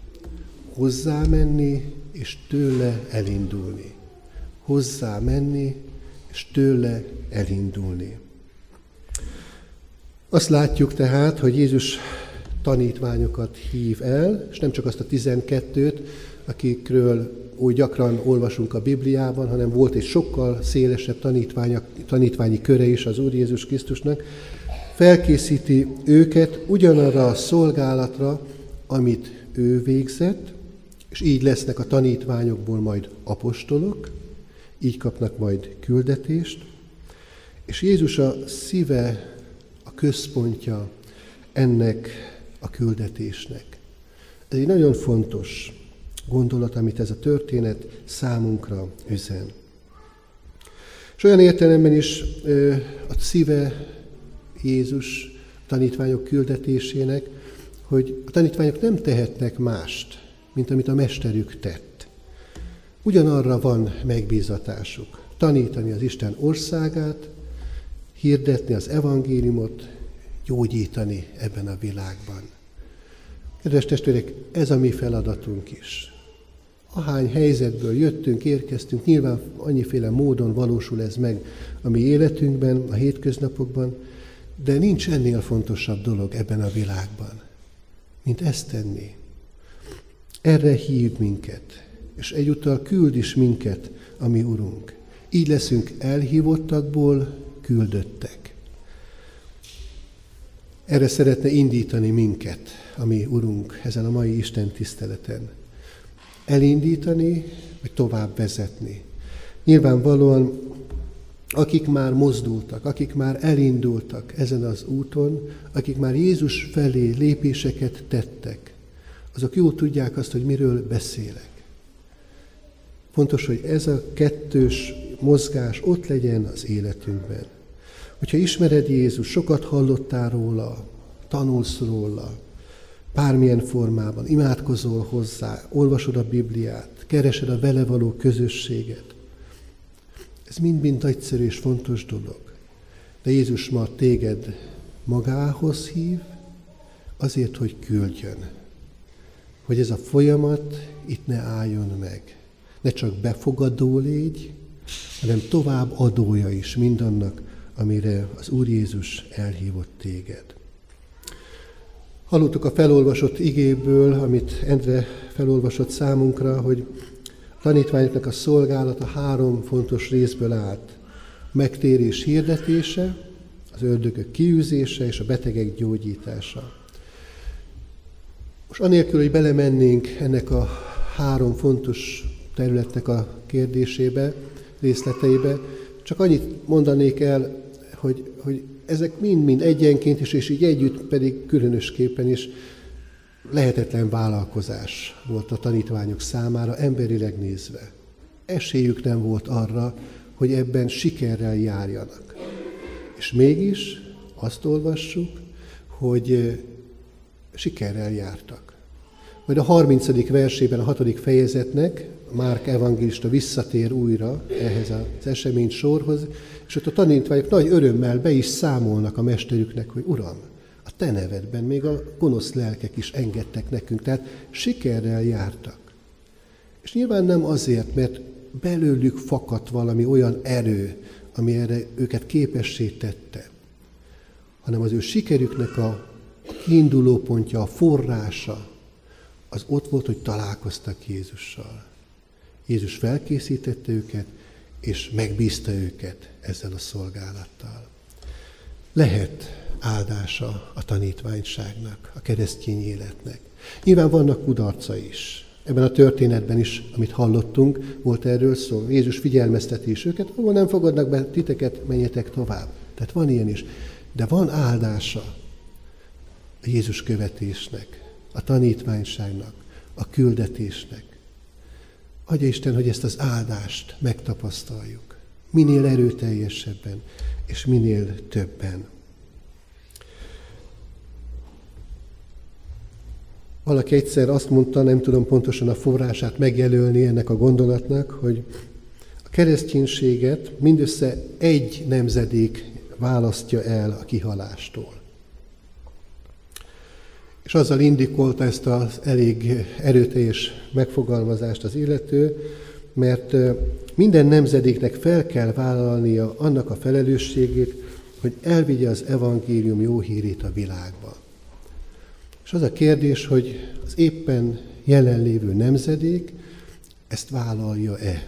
Hozzá menni, és tőle elindulni. Hozzá menni, és tőle elindulni. Azt látjuk tehát, hogy Jézus tanítványokat hív el, és nem csak azt a tizenkettőt, akikről úgy gyakran olvasunk a Bibliában, hanem volt egy sokkal szélesebb tanítványi köre is az Úr Jézus Krisztusnak, felkészíti őket ugyanarra a szolgálatra, amit ő végzett, és így lesznek a tanítványokból majd apostolok, így kapnak majd küldetést, és Jézus a szíve központja ennek a küldetésnek. Ez egy nagyon fontos gondolat, amit ez a történet számunkra üzen. És olyan értelemben is a szíve Jézus tanítványok küldetésének, hogy a tanítványok nem tehetnek mást, mint amit a mesterük tett. Ugyanarra van megbízatásuk, tanítani az Isten országát, hirdetni az evangéliumot, gyógyítani ebben a világban. Kedves testvérek, ez a mi feladatunk is. Ahány helyzetből jöttünk, érkeztünk, nyilván annyiféle módon valósul ez meg a mi életünkben, a hétköznapokban, de nincs ennél fontosabb dolog ebben a világban, mint ezt tenni. Erre hív minket, és egyúttal küld is minket a mi Urunk. Így leszünk elhívottakból küldöttek. Erre szeretne indítani minket, ami Urunk, ezen a mai Isten tiszteleten. Elindítani, vagy tovább vezetni. Nyilvánvalóan, akik már mozdultak, akik már elindultak ezen az úton, akik már Jézus felé lépéseket tettek, azok jól tudják azt, hogy miről beszélek. Fontos, hogy ez a kettős mozgás ott legyen az életünkben. Hogyha ismered Jézus, sokat hallottál róla, tanulsz róla, bármilyen formában, imádkozol hozzá, olvasod a Bibliát, keresed a vele való közösséget. Ez mind-mind egyszerű és fontos dolog. De Jézus ma téged magához hív, azért, hogy küldjön. Hogy ez a folyamat itt ne álljon meg. Ne csak befogadó légy, hanem tovább adója is mindannak, amire az Úr Jézus elhívott téged. Hallottuk a felolvasott igéből, amit Endre felolvasott számunkra, hogy tanítványoknak a szolgálata három fontos részből állt. Megtérés hirdetése, az ördögök kiűzése és a betegek gyógyítása. Most anélkül, hogy belemennénk ennek a három fontos területnek a kérdésébe, részleteibe, csak annyit mondanék el, hogy, hogy ezek mind-mind egyenként is, és így együtt pedig különösképpen is lehetetlen vállalkozás volt a tanítványok számára, emberileg nézve. Esélyük nem volt arra, hogy ebben sikerrel járjanak. És mégis azt olvassuk, hogy sikerrel jártak. Majd a 30. versében, a 6. fejezetnek Márk evangélista visszatér újra ehhez az esemény sorhoz, és ott a tanítványok nagy örömmel be is számolnak a mesterüknek, hogy Uram, a te nevedben még a gonosz lelkek is engedtek nekünk, tehát sikerrel jártak. És nyilván nem azért, mert belőlük fakadt valami olyan erő, ami erre őket képessé tette, hanem az ő sikerüknek a kiinduló pontja, a forrása, az ott volt, hogy találkoztak Jézussal. Jézus felkészítette őket, és megbízta őket ezzel a szolgálattal. Lehet áldása a tanítványságnak, a keresztény életnek. Nyilván vannak kudarca is. Ebben a történetben is, amit hallottunk, volt erről szó. Jézus figyelmezteti is őket, ahol nem fogadnak be titeket, menjetek tovább. Tehát van ilyen is. De van áldása a Jézus követésnek, a tanítványságnak, a küldetésnek. Adja Isten, hogy ezt az áldást megtapasztaljuk. Minél erőteljesebben, és minél többen. Valaki egyszer azt mondta, nem tudom pontosan a forrását megjelölni ennek a gondolatnak, hogy a kereszténységet mindössze egy nemzedék választja el a kihalástól. És azzal indikolta ezt az elég erőteljes megfogalmazást az illető, mert minden nemzedéknek fel kell vállalnia annak a felelősségét, hogy elvigye az evangélium jó hírét a világba. És az a kérdés, hogy az éppen jelenlévő nemzedék ezt vállalja-e?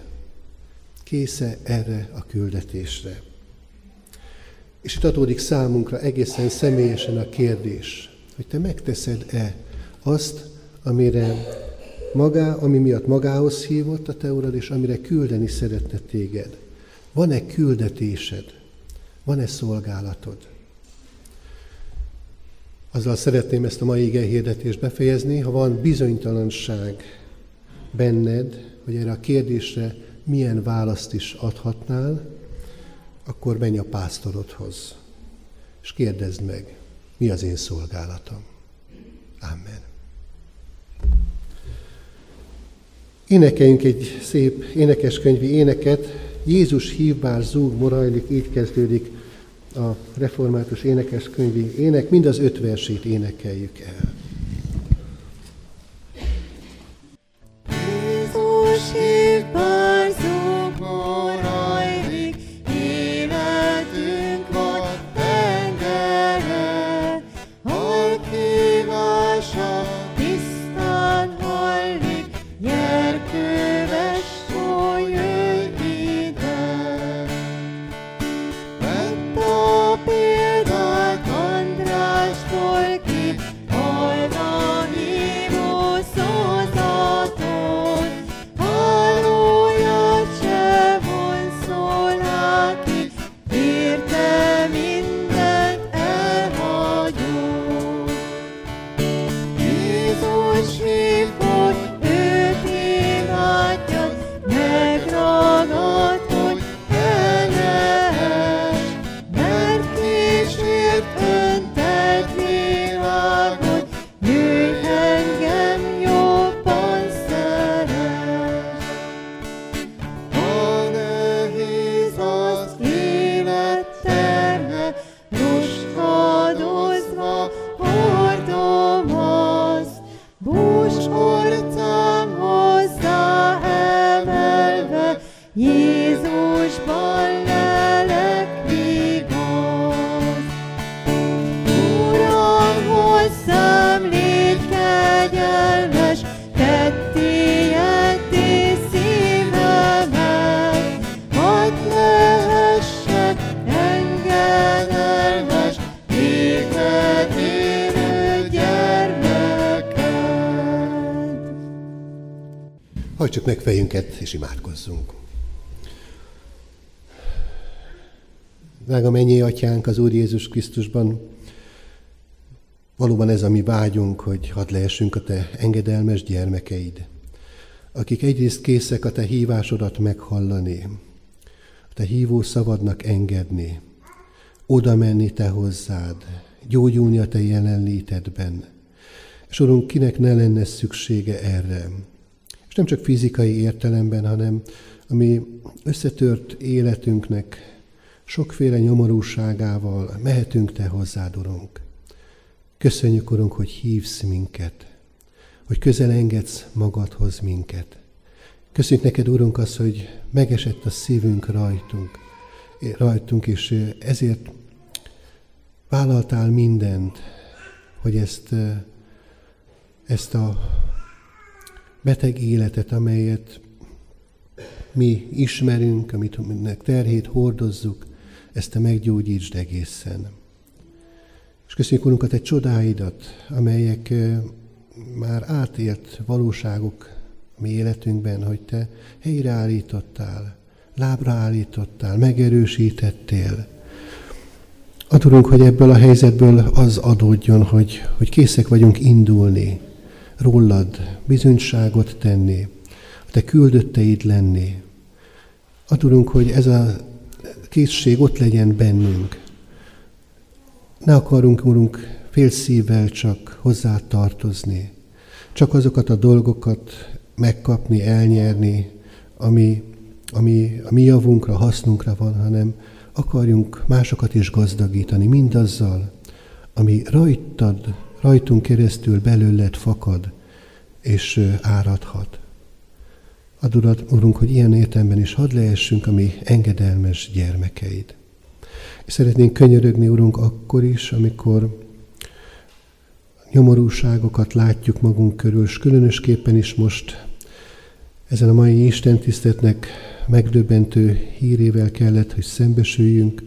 Késze erre a küldetésre? És itt adódik számunkra egészen személyesen a kérdés, hogy te megteszed-e azt, amire magá, ami miatt magához hívott a te urad, és amire küldeni szeretne téged. Van-e küldetésed? Van-e szolgálatod? Azzal szeretném ezt a mai igen hirdetést befejezni, ha van bizonytalanság benned, hogy erre a kérdésre milyen választ is adhatnál, akkor menj a pásztorodhoz, és kérdezd meg, mi az én szolgálatom. Amen. Énekeljünk egy szép énekeskönyvi éneket. Jézus hív, bár zúg, morajlik, így kezdődik a református énekeskönyvi ének. Mind az öt versét énekeljük el. Hajtsuk meg fejünket, és imádkozzunk. Drága mennyi atyánk az Úr Jézus Krisztusban, valóban ez a mi vágyunk, hogy hadd lehessünk a te engedelmes gyermekeid, akik egyrészt készek a te hívásodat meghallani, a te hívó szavadnak engedni, oda menni te hozzád, gyógyulni a te jelenlétedben. És Urunk, kinek ne lenne szüksége erre, és nem csak fizikai értelemben, hanem ami összetört életünknek sokféle nyomorúságával mehetünk Te hozzád, Urunk. Köszönjük, Urunk, hogy hívsz minket, hogy közel engedsz magadhoz minket. Köszönjük neked, Urunk, az, hogy megesett a szívünk rajtunk, rajtunk, és ezért vállaltál mindent, hogy ezt, ezt a beteg életet, amelyet mi ismerünk, amit terhét hordozzuk, ezt te meggyógyítsd egészen. És köszönjük, Urunk, a Te csodáidat, amelyek már átélt valóságok mi életünkben, hogy Te helyreállítottál, lábra állítottál, megerősítettél. Adorunk, hogy ebből a helyzetből az adódjon, hogy, hogy készek vagyunk indulni, rólad bizonyságot tenni, a Te küldötteid lenni. Adorunk, hogy ez a készség ott legyen bennünk. Ne akarunk, Urunk, fél szívvel csak hozzá tartozni, csak azokat a dolgokat megkapni, elnyerni, ami, ami a mi javunkra, hasznunkra van, hanem akarjunk másokat is gazdagítani mindazzal, ami rajtad, rajtunk keresztül belőled fakad és áradhat. Adod, Urunk, hogy ilyen értelemben is hadd lehessünk a mi engedelmes gyermekeid. És szeretnénk könyörögni, Urunk, akkor is, amikor nyomorúságokat látjuk magunk körül, és különösképpen is most ezen a mai Isten tisztetnek megdöbbentő hírével kellett, hogy szembesüljünk,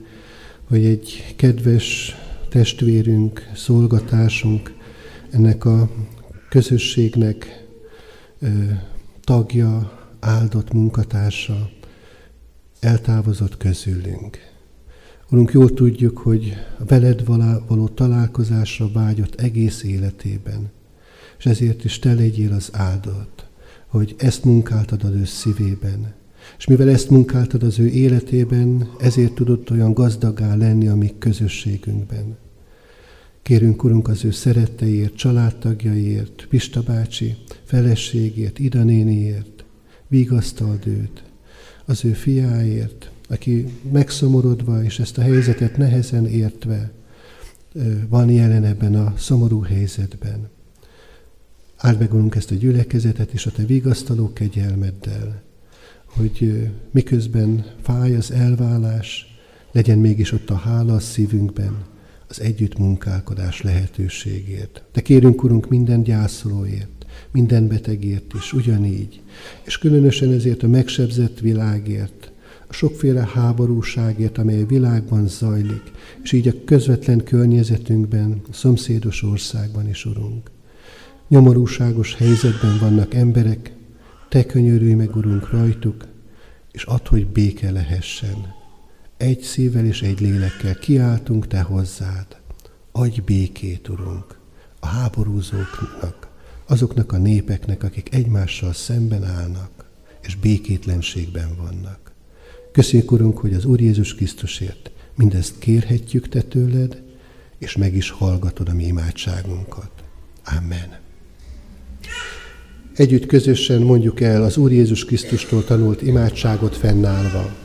hogy egy kedves testvérünk, szolgatásunk, ennek a közösségnek tagja, áldott munkatársa eltávozott közülünk. Urunk, jól tudjuk, hogy a veled való találkozásra vágyott egész életében, és ezért is te legyél az áldott, hogy ezt munkáltad az ő szívében. És mivel ezt munkáltad az ő életében, ezért tudott olyan gazdagá lenni a mi közösségünkben. Kérünk, Urunk, az ő szeretteiért, családtagjaiért, Pista bácsi, feleségért, Ida néniért, vigasztald őt, az ő fiáért, aki megszomorodva és ezt a helyzetet nehezen értve van jelen ebben a szomorú helyzetben. Áld meg, Urunk, ezt a gyülekezetet és a Te vigasztaló kegyelmeddel, hogy miközben fáj az elválás, legyen mégis ott a hála a szívünkben, az együttmunkálkodás lehetőségért. De kérünk, Urunk, minden gyászolóért, minden betegért is, ugyanígy, és különösen ezért a megsebzett világért, a sokféle háborúságért, amely a világban zajlik, és így a közvetlen környezetünkben, a szomszédos országban is, Urunk. Nyomorúságos helyzetben vannak emberek, Te könyörülj meg, Urunk, rajtuk, és add, hogy béke lehessen. Egy szívvel és egy lélekkel kiáltunk Te hozzád. Adj békét, Urunk, a háborúzóknak, azoknak a népeknek, akik egymással szemben állnak, és békétlenségben vannak. Köszönjük, Urunk, hogy az Úr Jézus Krisztusért mindezt kérhetjük Te tőled, és meg is hallgatod a mi imádságunkat. Amen. Együtt közösen mondjuk el az Úr Jézus Krisztustól tanult imádságot fennállva.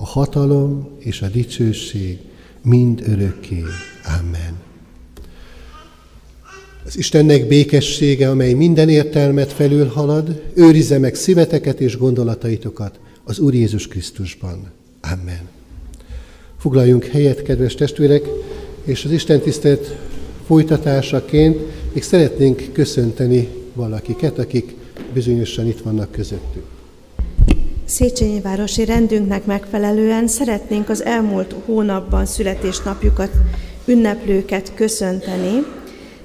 a hatalom és a dicsőség mind örökké. Amen. Az Istennek békessége, amely minden értelmet felülhalad, őrize meg szíveteket és gondolataitokat az Úr Jézus Krisztusban. Amen. Foglaljunk helyet, kedves testvérek, és az Isten tisztelt folytatásaként még szeretnénk köszönteni valakiket, akik bizonyosan itt vannak közöttünk.
Széchenyi városi rendünknek megfelelően szeretnénk az elmúlt hónapban születésnapjukat, ünneplőket köszönteni.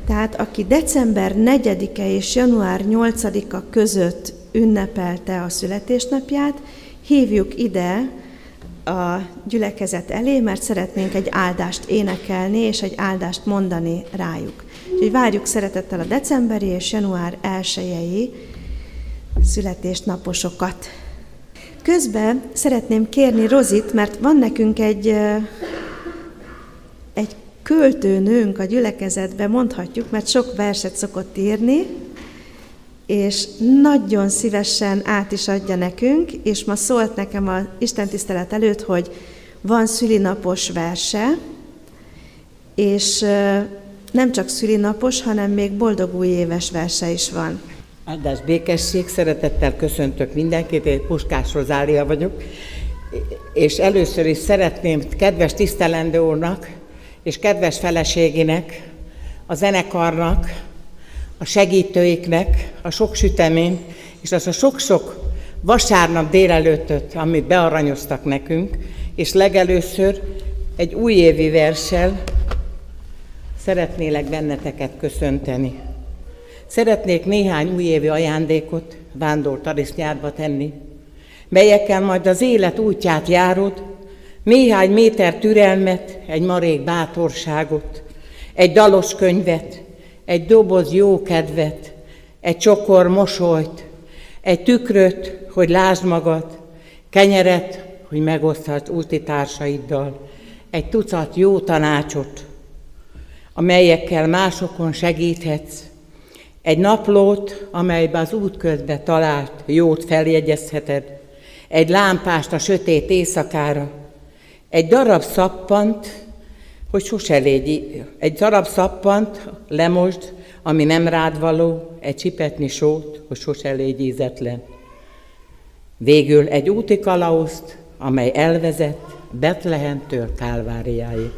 Tehát aki december 4-e és január 8-a között ünnepelte a születésnapját, hívjuk ide a gyülekezet elé, mert szeretnénk egy áldást énekelni, és egy áldást mondani rájuk. Úgyhogy várjuk szeretettel a decemberi és január 1 születésnaposokat. Közben szeretném kérni Rozit, mert van nekünk egy, egy költőnőnk a gyülekezetben, mondhatjuk, mert sok verset szokott írni, és nagyon szívesen át is adja nekünk, és ma szólt nekem a Isten tisztelet előtt, hogy van szülinapos verse, és nem csak szülinapos, hanem még boldog új éves verse is van.
Áldás békesség, szeretettel köszöntök mindenkit, én Puskás Rozália vagyok, és először is szeretném kedves tisztelendő úrnak és kedves feleségének, a zenekarnak, a segítőiknek a sok süteményt, és az a sok-sok vasárnap délelőttöt, amit bearanyoztak nekünk, és legelőször egy újévi versel szeretnélek benneteket köszönteni. Szeretnék néhány újévi ajándékot vándor tarisznyádba tenni, melyekkel majd az élet útját járod, néhány méter türelmet, egy marék bátorságot, egy dalos könyvet, egy doboz jó kedvet, egy csokor mosolyt, egy tükröt, hogy lásd magad, kenyeret, hogy megoszthatsz úti társaiddal, egy tucat jó tanácsot, amelyekkel másokon segíthetsz, egy naplót, amelybe az útközbe talált jót feljegyezheted, egy lámpást a sötét éjszakára, egy darab szappant, hogy sose légy, egy darab szappant lemosd, ami nem rád való, egy csipetni sót, hogy sose légy ízetlen. Végül egy úti kalauzt, amely elvezet Betlehemtől Kálváriáig.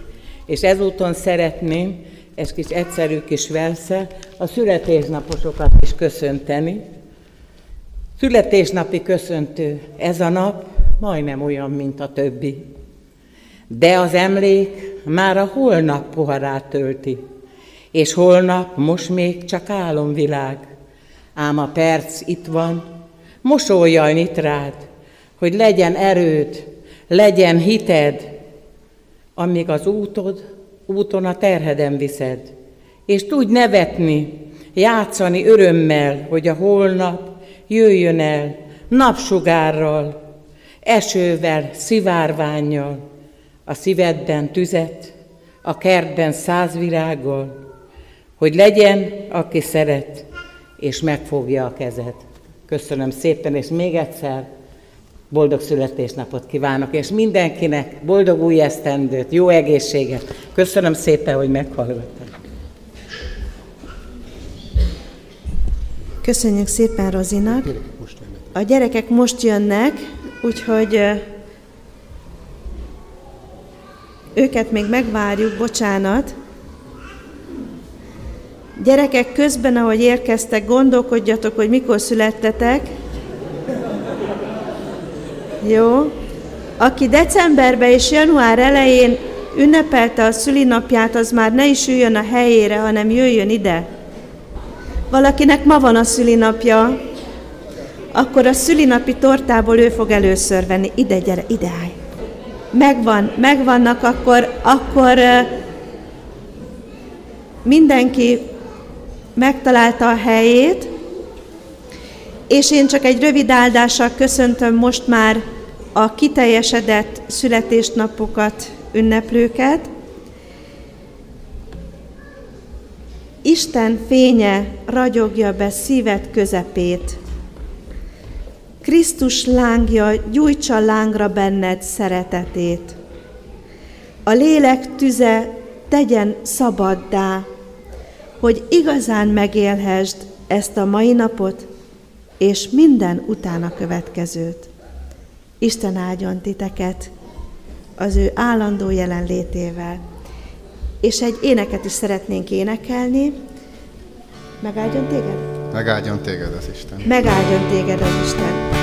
És ezúton szeretném, ez kis egyszerű kis versze, a születésnaposokat is köszönteni. Születésnapi köszöntő, ez a nap majdnem olyan, mint a többi. De az emlék már a holnap poharát tölti, és holnap most még csak álomvilág. Ám a perc itt van, mosolyjal itt rád, hogy legyen erőd, legyen hited, amíg az útod, úton a terheden viszed. És tudj nevetni, játszani örömmel, hogy a holnap jöjjön el napsugárral, esővel, szivárványjal, a szívedben tüzet, a kertben száz virággal, hogy legyen, aki szeret, és megfogja a kezed. Köszönöm szépen, és még egyszer boldog születésnapot kívánok, és mindenkinek boldog új esztendőt, jó egészséget. Köszönöm szépen, hogy meghallgattak.
Köszönjük szépen Rozinak. A gyerekek most jönnek, úgyhogy őket még megvárjuk, bocsánat. Gyerekek, közben, ahogy érkeztek, gondolkodjatok, hogy mikor születtetek. Jó. Aki decemberben és január elején ünnepelte a szülinapját, az már ne is üljön a helyére, hanem jöjjön ide. Valakinek ma van a szülinapja, akkor a szülinapi tortából ő fog először venni. Ide, gyere, ide állj. Megvan, megvannak, akkor, akkor mindenki megtalálta a helyét, és én csak egy rövid áldással köszöntöm most már a kiteljesedett születésnapokat, ünneplőket. Isten fénye ragyogja be szíved közepét. Krisztus lángja gyújtsa lángra benned szeretetét. A lélek tüze tegyen szabaddá, hogy igazán megélhesd ezt a mai napot, és minden utána következőt. Isten áldjon titeket az ő állandó jelenlétével. És egy éneket is szeretnénk énekelni. Megáldjon téged?
Megáldjon téged az Isten.
Megáldjon téged az Isten.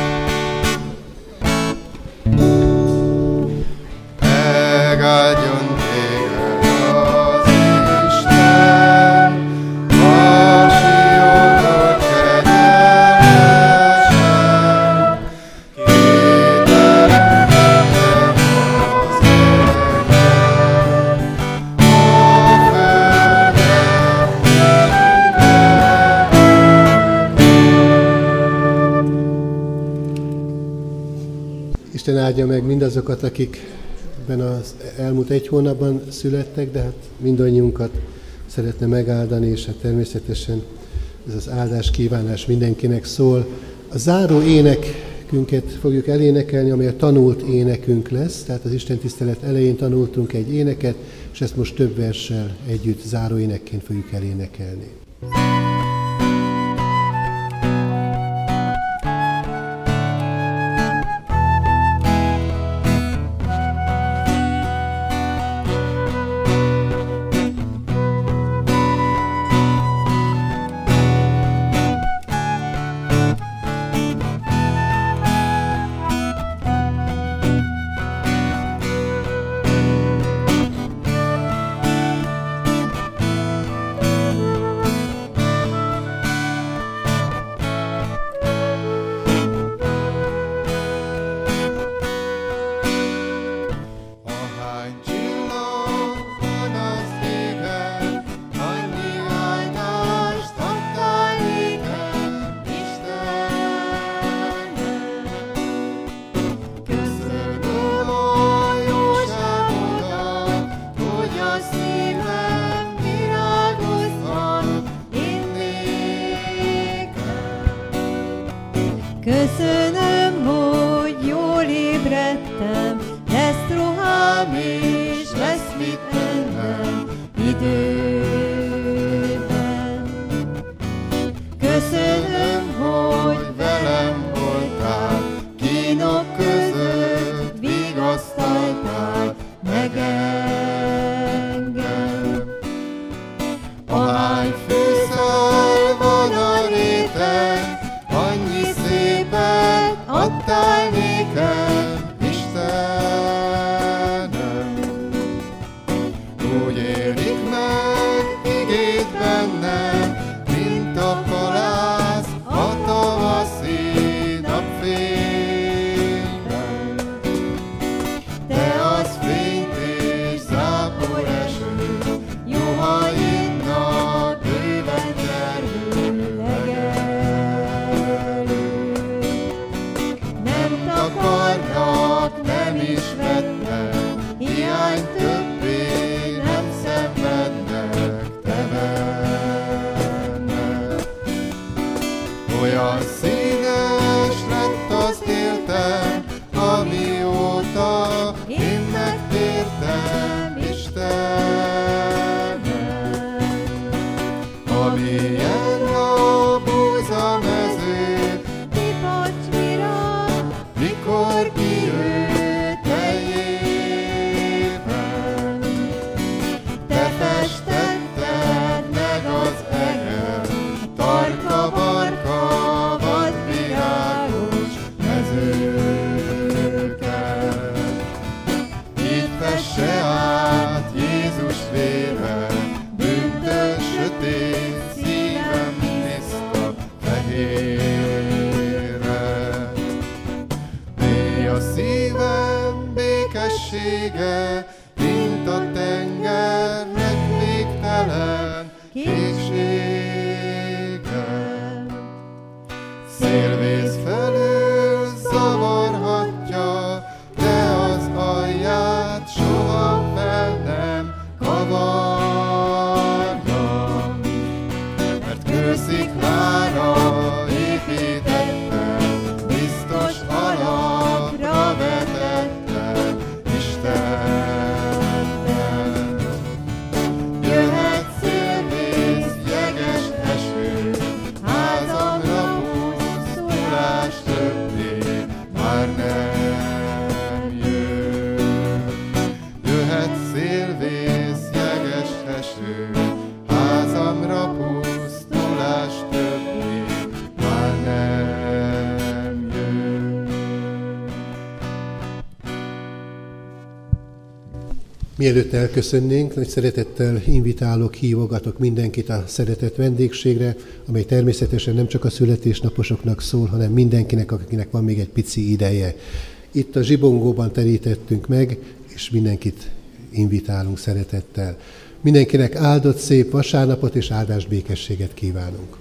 Mindazokat, akik ebben az elmúlt egy hónapban születtek, de hát mindannyiunkat szeretne megáldani, és hát természetesen ez az áldás kívánás mindenkinek szól. A záró ének
énekünket fogjuk elénekelni, amely a tanult énekünk lesz, tehát az Isten tisztelet elején tanultunk egy éneket, és ezt most több verssel együtt záró énekként fogjuk elénekelni. Mielőtt elköszönnénk, nagy szeretettel invitálok, hívogatok mindenkit a szeretett vendégségre, amely természetesen nem csak a születésnaposoknak szól, hanem mindenkinek, akinek van még egy pici ideje. Itt a zsibongóban terítettünk meg, és mindenkit invitálunk szeretettel. Mindenkinek áldott szép vasárnapot és áldás békességet kívánunk.